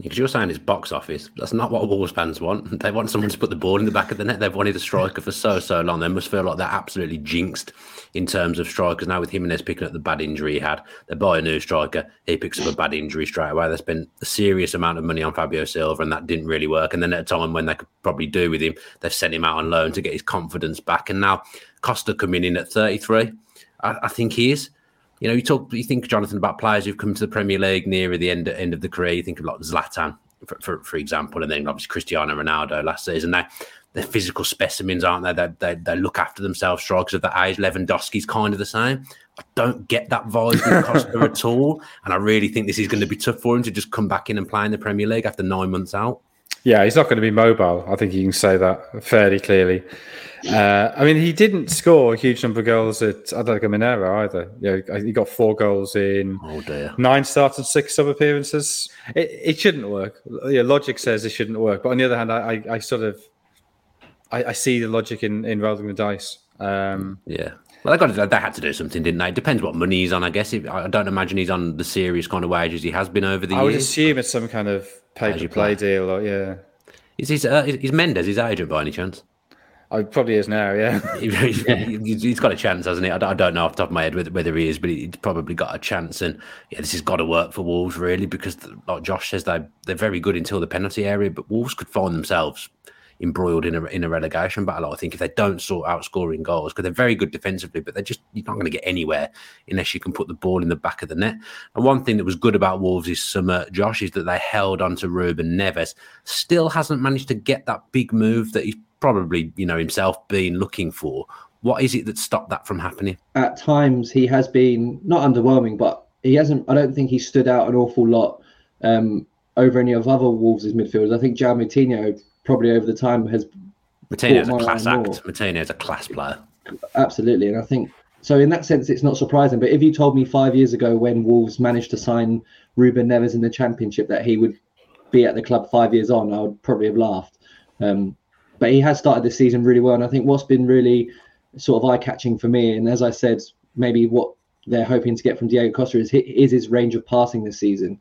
Because you're saying it's box office. That's not what Wolves fans want. They want someone to put the ball in the back of the net. They've wanted a striker for so, so long. They must feel like they're absolutely jinxed in terms of strikers. Now, with Jimenez picking up the bad injury he had, they buy a new striker. He picks up a bad injury straight away. They spent a serious amount of money on Fabio Silva, and that didn't really work. And then at a time when they could probably do with him, they've sent him out on loan to get his confidence back. And now Costa coming in at 33, I, I think he is you know, you talk, you think Jonathan about players who've come to the Premier League near the end end of the career. You think of like Zlatan, for, for, for example, and then obviously Cristiano Ronaldo last season. They they're physical specimens, aren't they? They, they? they look after themselves, strikers of that age. Lewandowski's kind of the same. I don't get that vibe with Costa at all, and I really think this is going to be tough for him to just come back in and play in the Premier League after nine months out. Yeah, he's not going to be mobile. I think you can say that fairly clearly. Uh, I mean, he didn't score a huge number of goals at Atletico Mineiro either. Yeah, he got four goals in oh nine starts and six sub appearances. It, it shouldn't work. Yeah, logic says it shouldn't work. But on the other hand, I, I, I sort of I, I, see the logic in, in rolling the dice. Um, yeah. Well, they got to, they had to do something, didn't they? It depends what money he's on, I guess. I don't imagine he's on the serious kind of wages he has been over the I years. I would assume it's some kind of pay to play deal, or yeah. Is his uh, is Mendes his agent by any chance? Oh, probably is now, yeah. he's got a chance, hasn't he? I don't know off the top of my head whether he is, but he's probably got a chance. And yeah, this has got to work for Wolves, really, because like Josh says, they they're very good until the penalty area, but Wolves could find themselves embroiled in a in a relegation battle. I think if they don't sort out scoring goals, because they're very good defensively, but they're just you're not going to get anywhere unless you can put the ball in the back of the net. And one thing that was good about Wolves this summer, Josh, is that they held on to Ruben Neves. Still hasn't managed to get that big move that he's probably you know himself been looking for. What is it that stopped that from happening? At times, he has been not underwhelming, but he hasn't. I don't think he stood out an awful lot um, over any of other Wolves' midfielders. I think João Moutinho probably over the time has. Moutinho is a class act. Moutinho is a class player. Absolutely, and I think so. In that sense, it's not surprising. But if you told me five years ago, when Wolves managed to sign Ruben Neves in the Championship, that he would be at the club five years on, I would probably have laughed. Um, but he has started the season really well, and I think what's been really sort of eye catching for me, and as I said, maybe what they're hoping to get from Diego Costa is, is his range of passing this season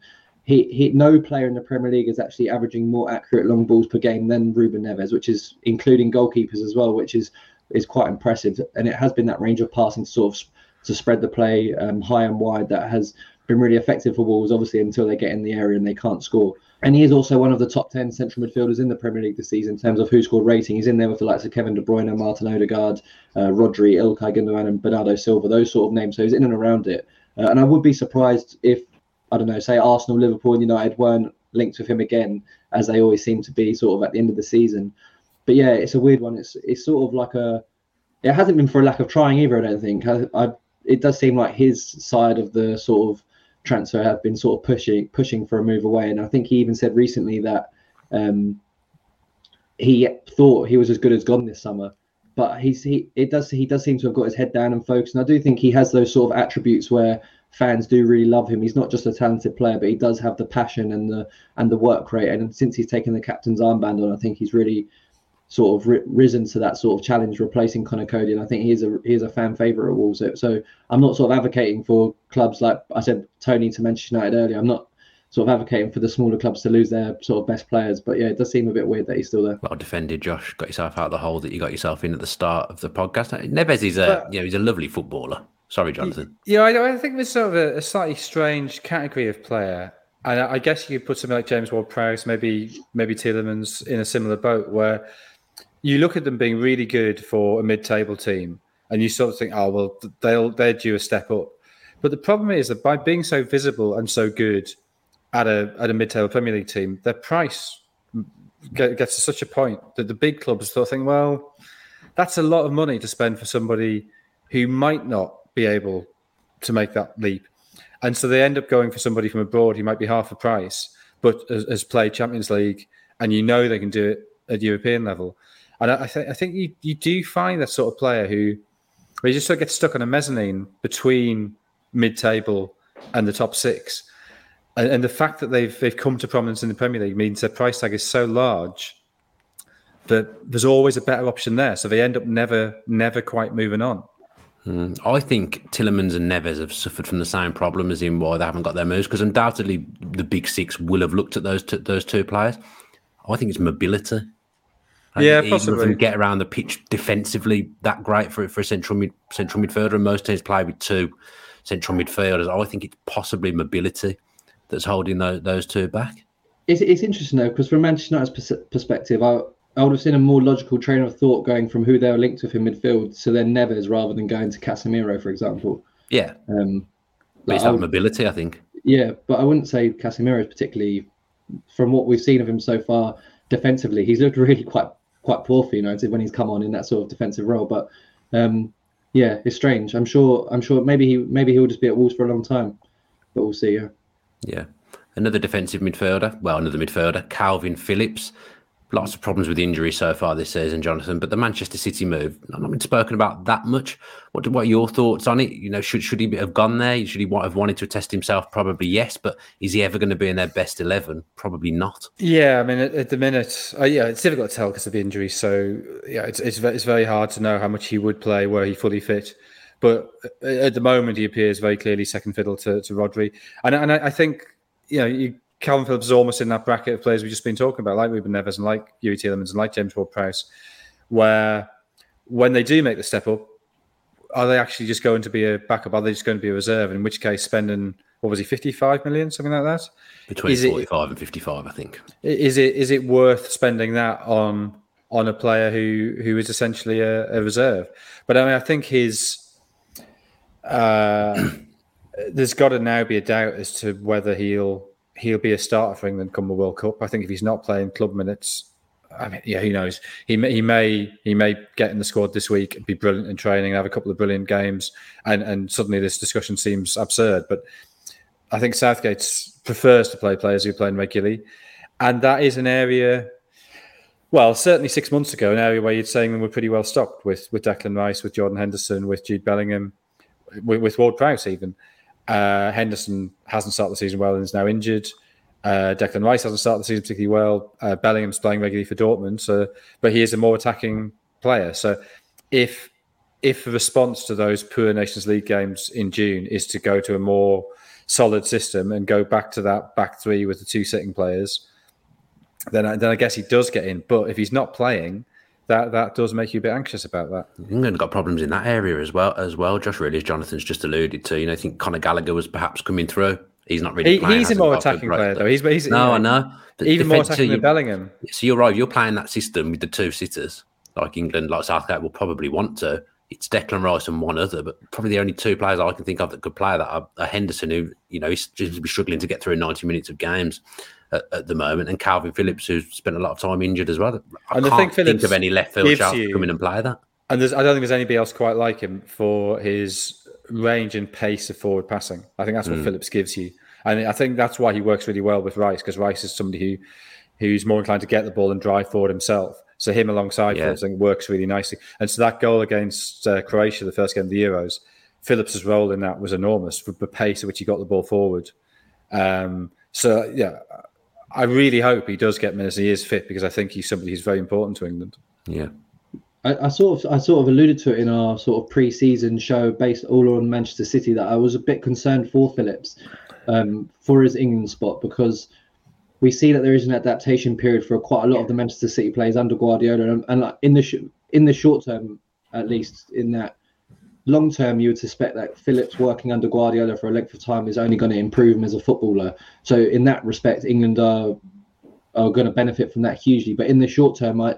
he, he no player in the Premier League is actually averaging more accurate long balls per game than Ruben Neves, which is including goalkeepers as well, which is is quite impressive. And it has been that range of passing to sort of to spread the play um, high and wide that has been really effective for Wolves, obviously, until they get in the area and they can't score. And he is also one of the top 10 central midfielders in the Premier League this season in terms of WhoScored rating. He's in there with the likes of Kevin De Bruyne, Martin Odegaard, uh, Rodri, Ilkay Gundogan, and Bernardo Silva, those sort of names. So he's in and around it. Uh, and I would be surprised if I don't know, say Arsenal, Liverpool, and United weren't linked with him again, as they always seem to be, sort of at the end of the season. But yeah, it's a weird one. It's it's sort of like a. It hasn't been for a lack of trying either. I don't think. I, I it does seem like his side of the sort of transfer have been sort of pushing pushing for a move away, and I think he even said recently that um, he thought he was as good as gone this summer, but he's he it does he does seem to have got his head down and focused. And I do think he has those sort of attributes where fans do really love him. He's not just a talented player, but he does have the passion and the and the work rate. And since he's taken the captain's armband on, I think he's really sort of ri- risen to that sort of challenge, replacing Conor Coady. And I think he's a he's a fan favourite at Wolves. So, so I'm not sort of advocating for clubs like I said Toney to Manchester United earlier. I'm not sort of advocating for the smaller clubs to lose their sort of best players. But yeah, it does seem a bit weird that he's still there. Well defended, Josh. Got yourself out of the hole that you got yourself in at the start of the podcast. Neves is a but, you know he's a lovely footballer. Sorry, Jonathan. Yeah, I, I think there's sort of a, a, slightly strange category of player, and I, I guess you could put something like James Ward-Prowse, maybe maybe Tielemans in a similar boat, where you look at them being really good for a mid-table team, and you sort of think, oh well, they'll they're due a step up. But the problem is that by being so visible and so good at a at a mid-table Premier League team, their price gets to such a point that the big clubs sort of think, well, that's a lot of money to spend for somebody who might not be able to make that leap, and so they end up going for somebody from abroad who might be half the price, but has, has played Champions League, and you know they can do it at European level. And I, th- I think you, you do find that sort of player who, where you just sort of get stuck on a mezzanine between mid-table and the top six and, and the fact that they've they've come to prominence in the Premier League means their price tag is so large that there's always a better option there. So they end up never never quite moving on. Mm. I think Tielemans and Neves have suffered from the same problem as in why they haven't got their moves because undoubtedly the big six will have looked at those t- those two players. I think it's mobility. I yeah, possibly. Them get around the pitch defensively that great for for a central mid central midfielder. And most teams play with two central midfielders. I think it's possibly mobility that's holding those, those two back. It's, it's interesting though, because from Manchester United's perspective, I, I would have seen a more logical train of thought going from who they were linked with in midfield to then Neves rather than going to Casemiro, for example. Yeah. Um, but it's that mobility, I think. Yeah, but I wouldn't say Casemiro is particularly, from what we've seen of him so far, defensively, he's looked really quite quite poor for United when he's come on in that sort of defensive role. But um, yeah, it's strange. I'm sure. I'm sure maybe he maybe he'll just be at Wolves for a long time, but we'll see. Yeah. Yeah. Another defensive midfielder, well, another midfielder, Kalvin Phillips. Lots of problems with injury so far this season, Jonathan. But the Manchester City move, I've not been spoken about that much. What, what are your thoughts on it? You know, should should he have gone there? Should he have wanted to test himself? Probably yes. But is he ever going to be in their best eleven? Probably not. Yeah, I mean, at, at the minute, uh, yeah, it's difficult to tell because of the injury. So yeah, it's, it's it's very hard to know how much he would play were he fully fit. But at the moment, he appears very clearly second fiddle to, to Rodri. And, and I, I think, you know, you, Kalvin Phillips is almost in that bracket of players we've just been talking about, like Ruben Neves and like Youri Tielemans and like James Ward-Prowse, where when they do make the step up, are they actually just going to be a backup? Are they just going to be a reserve? In which case, spending what was he, fifty-five million, something like that? Between is forty-five it, and fifty-five, I think. Is it is it worth spending that on on a player who who is essentially a, a reserve? But I mean, I think his uh, there's got to now be a doubt as to whether he'll he'll be a starter for England come the World Cup. I think if he's not playing club minutes, I mean, yeah, who knows? He may, he may he may get in the squad this week, and be brilliant in training, and have a couple of brilliant games, and and suddenly this discussion seems absurd. But I think Southgate prefers to play players who are playing regularly, and that is an area. Well, certainly six months ago, an area where you'd saying them were pretty well stocked with with Declan Rice, with Jordan Henderson, with Jude Bellingham, with, with Ward Prowse even. Uh, Henderson hasn't started the season well and is now injured. Uh, Declan Rice hasn't started the season particularly well. Uh, Bellingham's playing regularly for Dortmund, so but he is a more attacking player. So if if the response to those poor Nations League games in June is to go to a more solid system and go back to that back three with the two sitting players, then I, then I guess he does get in. But if he's not playing, that that does make you a bit anxious about that. England got problems in that area as well. As well, Josh really, as Jonathan's just alluded to. You know, I think Conor Gallagher was perhaps coming through. He's not really. He, playing, he's a more attacking player though. He's, he's no, you know, I know. But even more attacking than Bellingham. So you're right. You're playing that system with the two sitters, like England, like Southgate will probably want to. It's Declan Rice and one other, but probably the only two players I can think of that could play that are, are Henderson, who you know he's just be struggling to get through 90 minutes of games at, at, the moment, and Kalvin Phillips, who's spent a lot of time injured as well. I and can't think of any left field shots to come in and play that. And I don't think there's anybody else quite like him for his range and pace of forward passing. I think that's what mm. Phillips gives you, and I think that's why he works really well with Rice because Rice is somebody who who's more inclined to get the ball and drive forward himself. So him alongside Yeah. Phillips I think works really nicely. And so that goal against uh, Croatia, the first game of the Euros, Phillips's role in that was enormous for the pace at which he got the ball forward. Um, so yeah, I really hope he does get minutes and he is fit because I think he's somebody who's very important to England. Yeah. I, I sort of I sort of alluded to it in our sort of pre-season show based all on Manchester City that I was a bit concerned for Phillips um, for his England spot because we see that there is an adaptation period for quite a lot of the Manchester City players under Guardiola and, and like in the sh- in the short term at least in that long term you would suspect that Phillips working under Guardiola for a length of time is only going to improve him as a footballer. So in that respect, England are are going to benefit from that hugely. But in the short term, I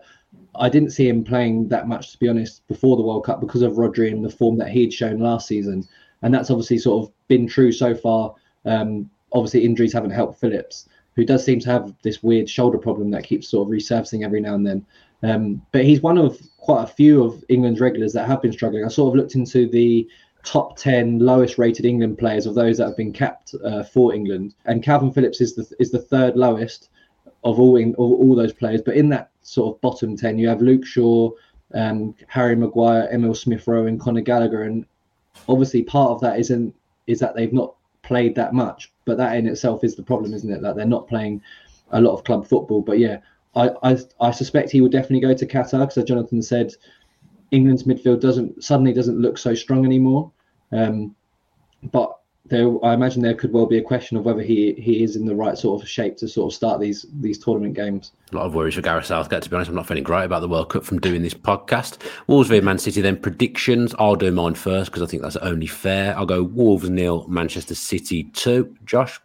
I didn't see him playing that much, to be honest, before the World Cup because of Rodri and the form that he'd shown last season. And that's obviously sort of been true so far. Um, obviously, injuries haven't helped Phillips, who does seem to have this weird shoulder problem that keeps sort of resurfacing every now and then. Um, but he's one of quite a few of England's regulars that have been struggling. I sort of looked into the top 10 lowest rated England players of those that have been capped uh, for England. And Kalvin Phillips is the, is the third lowest of all, in, all those players. But in that sort of bottom 10, you have Luke Shaw, um, Harry Maguire, Emil Smith Rowe, and Conor Gallagher. And obviously, part of that isn't is that they've not played that much, but that in itself is the problem, isn't it? That they're not playing a lot of club football. But yeah, I I, I suspect he would definitely go to Qatar because, as Jonathan said, England's midfield doesn't suddenly doesn't look so strong anymore. Um, but there, I imagine there could well be a question of whether he he is in the right sort of shape to sort of start these these tournament games. A lot of worries for Gareth Southgate, to be honest. I'm not feeling great about the World Cup from doing this podcast. Wolves v Man City, then predictions. I'll do mine first because I think that's only fair. I'll go Wolves nil, Manchester City 2. Josh?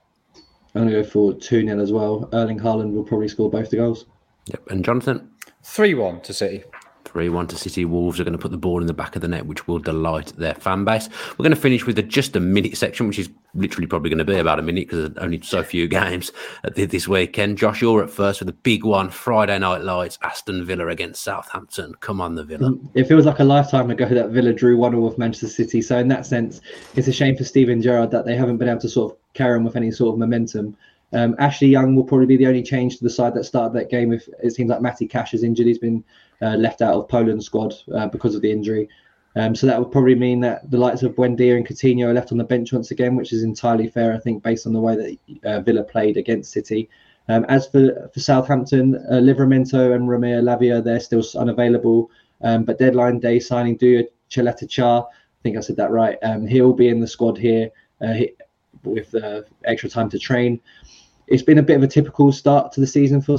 I'm going to go for 2 0 as well. Erling Haaland will probably score both the goals. Yep. And Jonathan? 3 1 to City. 3 1 to City. Wolves are going to put the ball in the back of the net, which will delight their fan base. We're going to finish with a just a minute section, which is literally probably going to be about a minute because there's only so few games this weekend. Josh, you're at first with a big one Friday night lights Aston Villa against Southampton. Come on, the Villa. Mm, it feels like a lifetime ago that Villa drew 1 0 with Manchester City. So, in that sense, it's a shame for Steven Gerrard that they haven't been able to sort of carry on with any sort of momentum. Um, Ashley Young will probably be the only change to the side that started that game. If it seems like Matty Cash is injured, he's been uh, left out of Poland's squad uh, because of the injury. Um, so that would probably mean that the likes of Buendia and Coutinho are left on the bench once again, which is entirely fair, I think, based on the way that uh, Villa played against City. Um, as for for Southampton, uh, Livramento and Romeo Lavia, they're still unavailable. Um, but deadline day signing Duje Cheleta I think I said that right. Um, he'll be in the squad here uh, he, with uh, extra time to train. It's been a bit of a typical start to the season for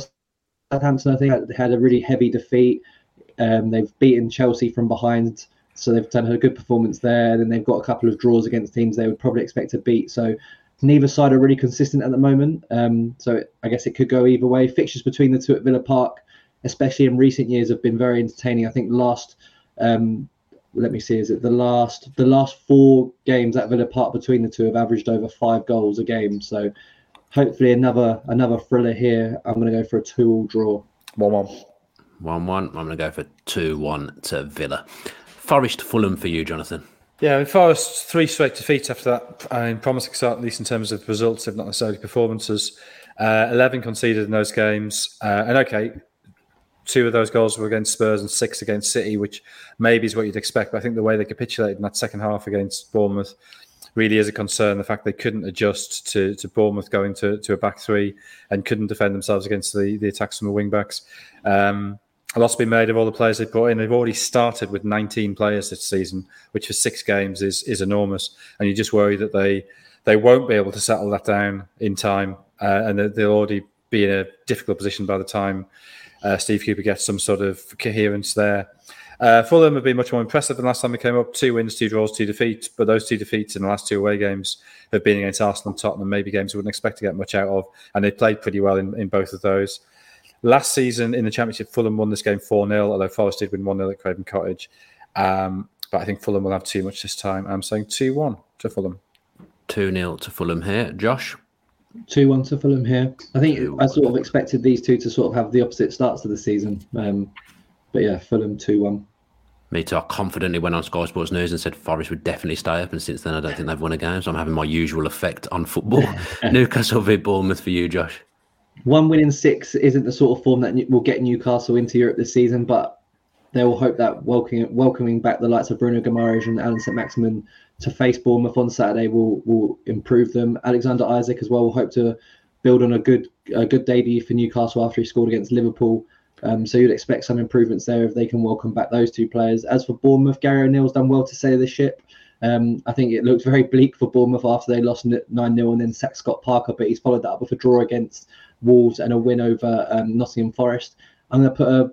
Southampton. I think they had a really heavy defeat. Um, they've beaten Chelsea from behind, so they've done a good performance there. Then they've got a couple of draws against teams they would probably expect to beat. So neither side are really consistent at the moment. Um, so I guess it could go either way. Fixtures between the two at Villa Park, especially in recent years, have been very entertaining. I think last, um, let me see, is it the last the last four games at Villa Park between the two have averaged over five goals a game. So hopefully another another thriller here. I'm going to go for a two-all draw. One one. 1 1. I'm going to go for 2 1 to Villa. Forest Fulham for you, Jonathan. Yeah, Forest three straight defeats after that. I mean, promising start at least in terms of results, if not necessarily performances. Uh, Eleven conceded in those games, uh, and okay, two of those goals were against Spurs and six against City, which maybe is what you'd expect. But I think the way they capitulated in that second half against Bournemouth really is a concern. The fact they couldn't adjust to, to Bournemouth going to, to a back three and couldn't defend themselves against the, the attacks from the wing backs. Um, a lot's been made of all the players they've brought in. They've already started with 19 players this season, which for six games is is enormous. And you just worry that they they won't be able to settle that down in time, uh, and that they'll already be in a difficult position by the time uh, Steve Cooper gets some sort of coherence there. Uh, Fulham have been much more impressive than last time they came up. Two wins, two draws, two defeats. But those two defeats in the last two away games have been against Arsenal and Tottenham, maybe games we wouldn't expect to get much out of. And they played pretty well in, in both of those. Last season in the Championship, Fulham won this game 4 0, although Forest did win 1 0 at Craven Cottage. Um, but I think Fulham will have too much this time. I'm saying 2 1 to Fulham. 2 0 to Fulham here. Josh? Two one to Fulham here. I think 2-1. I sort of expected these two to sort of have the opposite starts to the season. Um, but yeah, Fulham two one. Me too. I confidently went on Sky Sports News and said Forest would definitely stay up. And since then, I don't think they've won a game. So I'm having my usual effect on football. Newcastle v Bournemouth for you, Josh. one win in six isn't the sort of form that will get Newcastle into Europe this season, but they will hope that welcoming welcoming back the likes of Bruno Guimaraes and Alan Saint-Maximin to face Bournemouth on Saturday will will improve them. Alexander Isak as well will hope to build on a good a good debut for Newcastle after he scored against Liverpool. Um, so you'd expect some improvements there if they can welcome back those two players. As for Bournemouth, Gary O'Neill's done well to save the ship. Um, I think it looked very bleak for Bournemouth after they lost 9 0 and then sacked Scott Parker, but he's followed that up with a draw against Wolves and a win over um, Nottingham Forest. I'm going to put a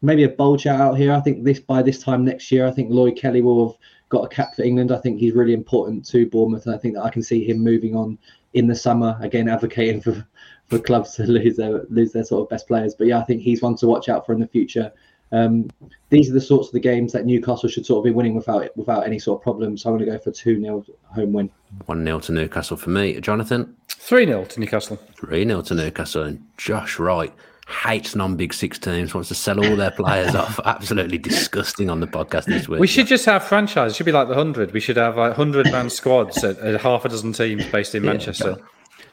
maybe a bold shout out here. I think this by this time next year, I think Lloyd Kelly will have got a cap for England. I think he's really important to Bournemouth, and I think that I can see him moving on in the summer again, advocating for for clubs to lose their lose their sort of best players. But yeah, I think he's one to watch out for in the future. Um, these are the sorts of the games that Newcastle should sort of be winning without without any sort of problem. So I'm going to go for two 0 home win. One 0 to Newcastle for me, Jonathan. Three 0 to Newcastle. Three 0 to Newcastle, and Josh Wright hates non-big six teams, wants to sell all their players off. Absolutely disgusting on the podcast this week. We should just have franchise. It should be like the hundred. We should have like hundred man squads at, at, half a dozen teams based in yeah, Manchester.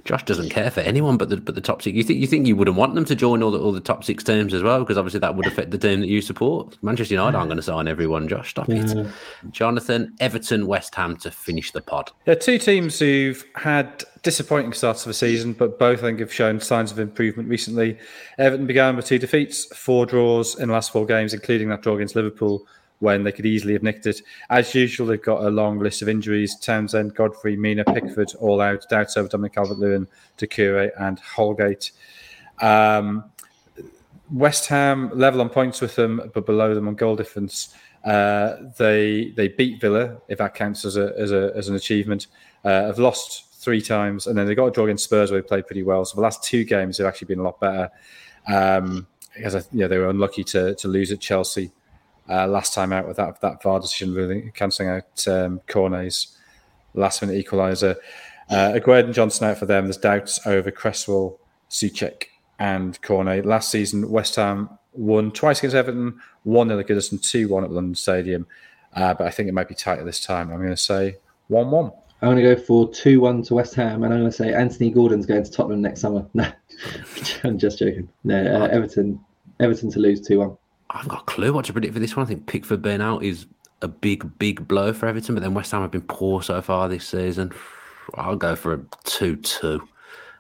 Josh doesn't care for anyone but the but the top six. You think you think you wouldn't want them to join all the all the top six teams as well, because obviously that would affect the team that you support. Manchester United aren't going to sign everyone. Josh, stop yeah. it. Jonathan, Everton, West Ham to finish the pod. There are two teams who've had disappointing starts of the season, but both I think have shown signs of improvement recently. Everton began with two defeats, four draws in the last four games, including that draw against Liverpool when they could easily have nicked it. As usual, they've got a long list of injuries. Townsend, Godfrey, Mina, Pickford, all out. Doubts over Dominic Calvert-Lewin, Doucouré and Holgate. Um, West Ham level on points with them, but below them on goal difference. Uh, they they beat Villa, if that counts as a as a as an achievement. Uh, have lost three times, and then they got a draw against Spurs where they played pretty well. So the last two games have actually been a lot better. Um, because you know, they were unlucky to to lose at Chelsea uh, last time out with that that VAR decision, really cancelling out um, Cornet's last minute equaliser. Uh, and Johnson out for them. There's doubts over Cresswell, Soucek, and Cornet. Last season, West Ham won twice against Everton, 1 0 at Goodison, 2 1 at London Stadium. Uh, but I think it might be tighter this time. I'm going to say 1 1. I'm going to go for 2 1 to West Ham, and I'm going to say Anthony Gordon's going to Tottenham next summer. No, I'm just joking. No, uh, Everton, Everton to lose 2 1. I've got a clue what to predict for this one. I think Pickford being out is a big, big blow for Everton, but then West Ham have been poor so far this season. I'll go for a 2 2.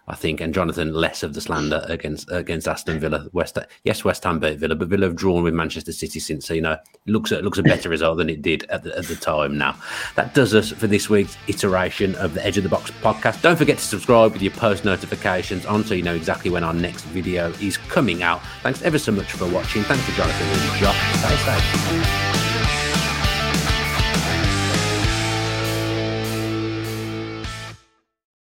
I think, and Jonathan less of the slander against against Aston Villa. West yes, West Ham beat Villa, but Villa have drawn with Manchester City since. So, you know, it looks it looks a better result than it did at the, at the time. Now, that does us for this week's iteration of the Edge of the Box podcast. Don't forget to subscribe with your post notifications on, so you know exactly when our next video is coming out. Thanks ever so much for watching. Thanks for Jonathan and Josh.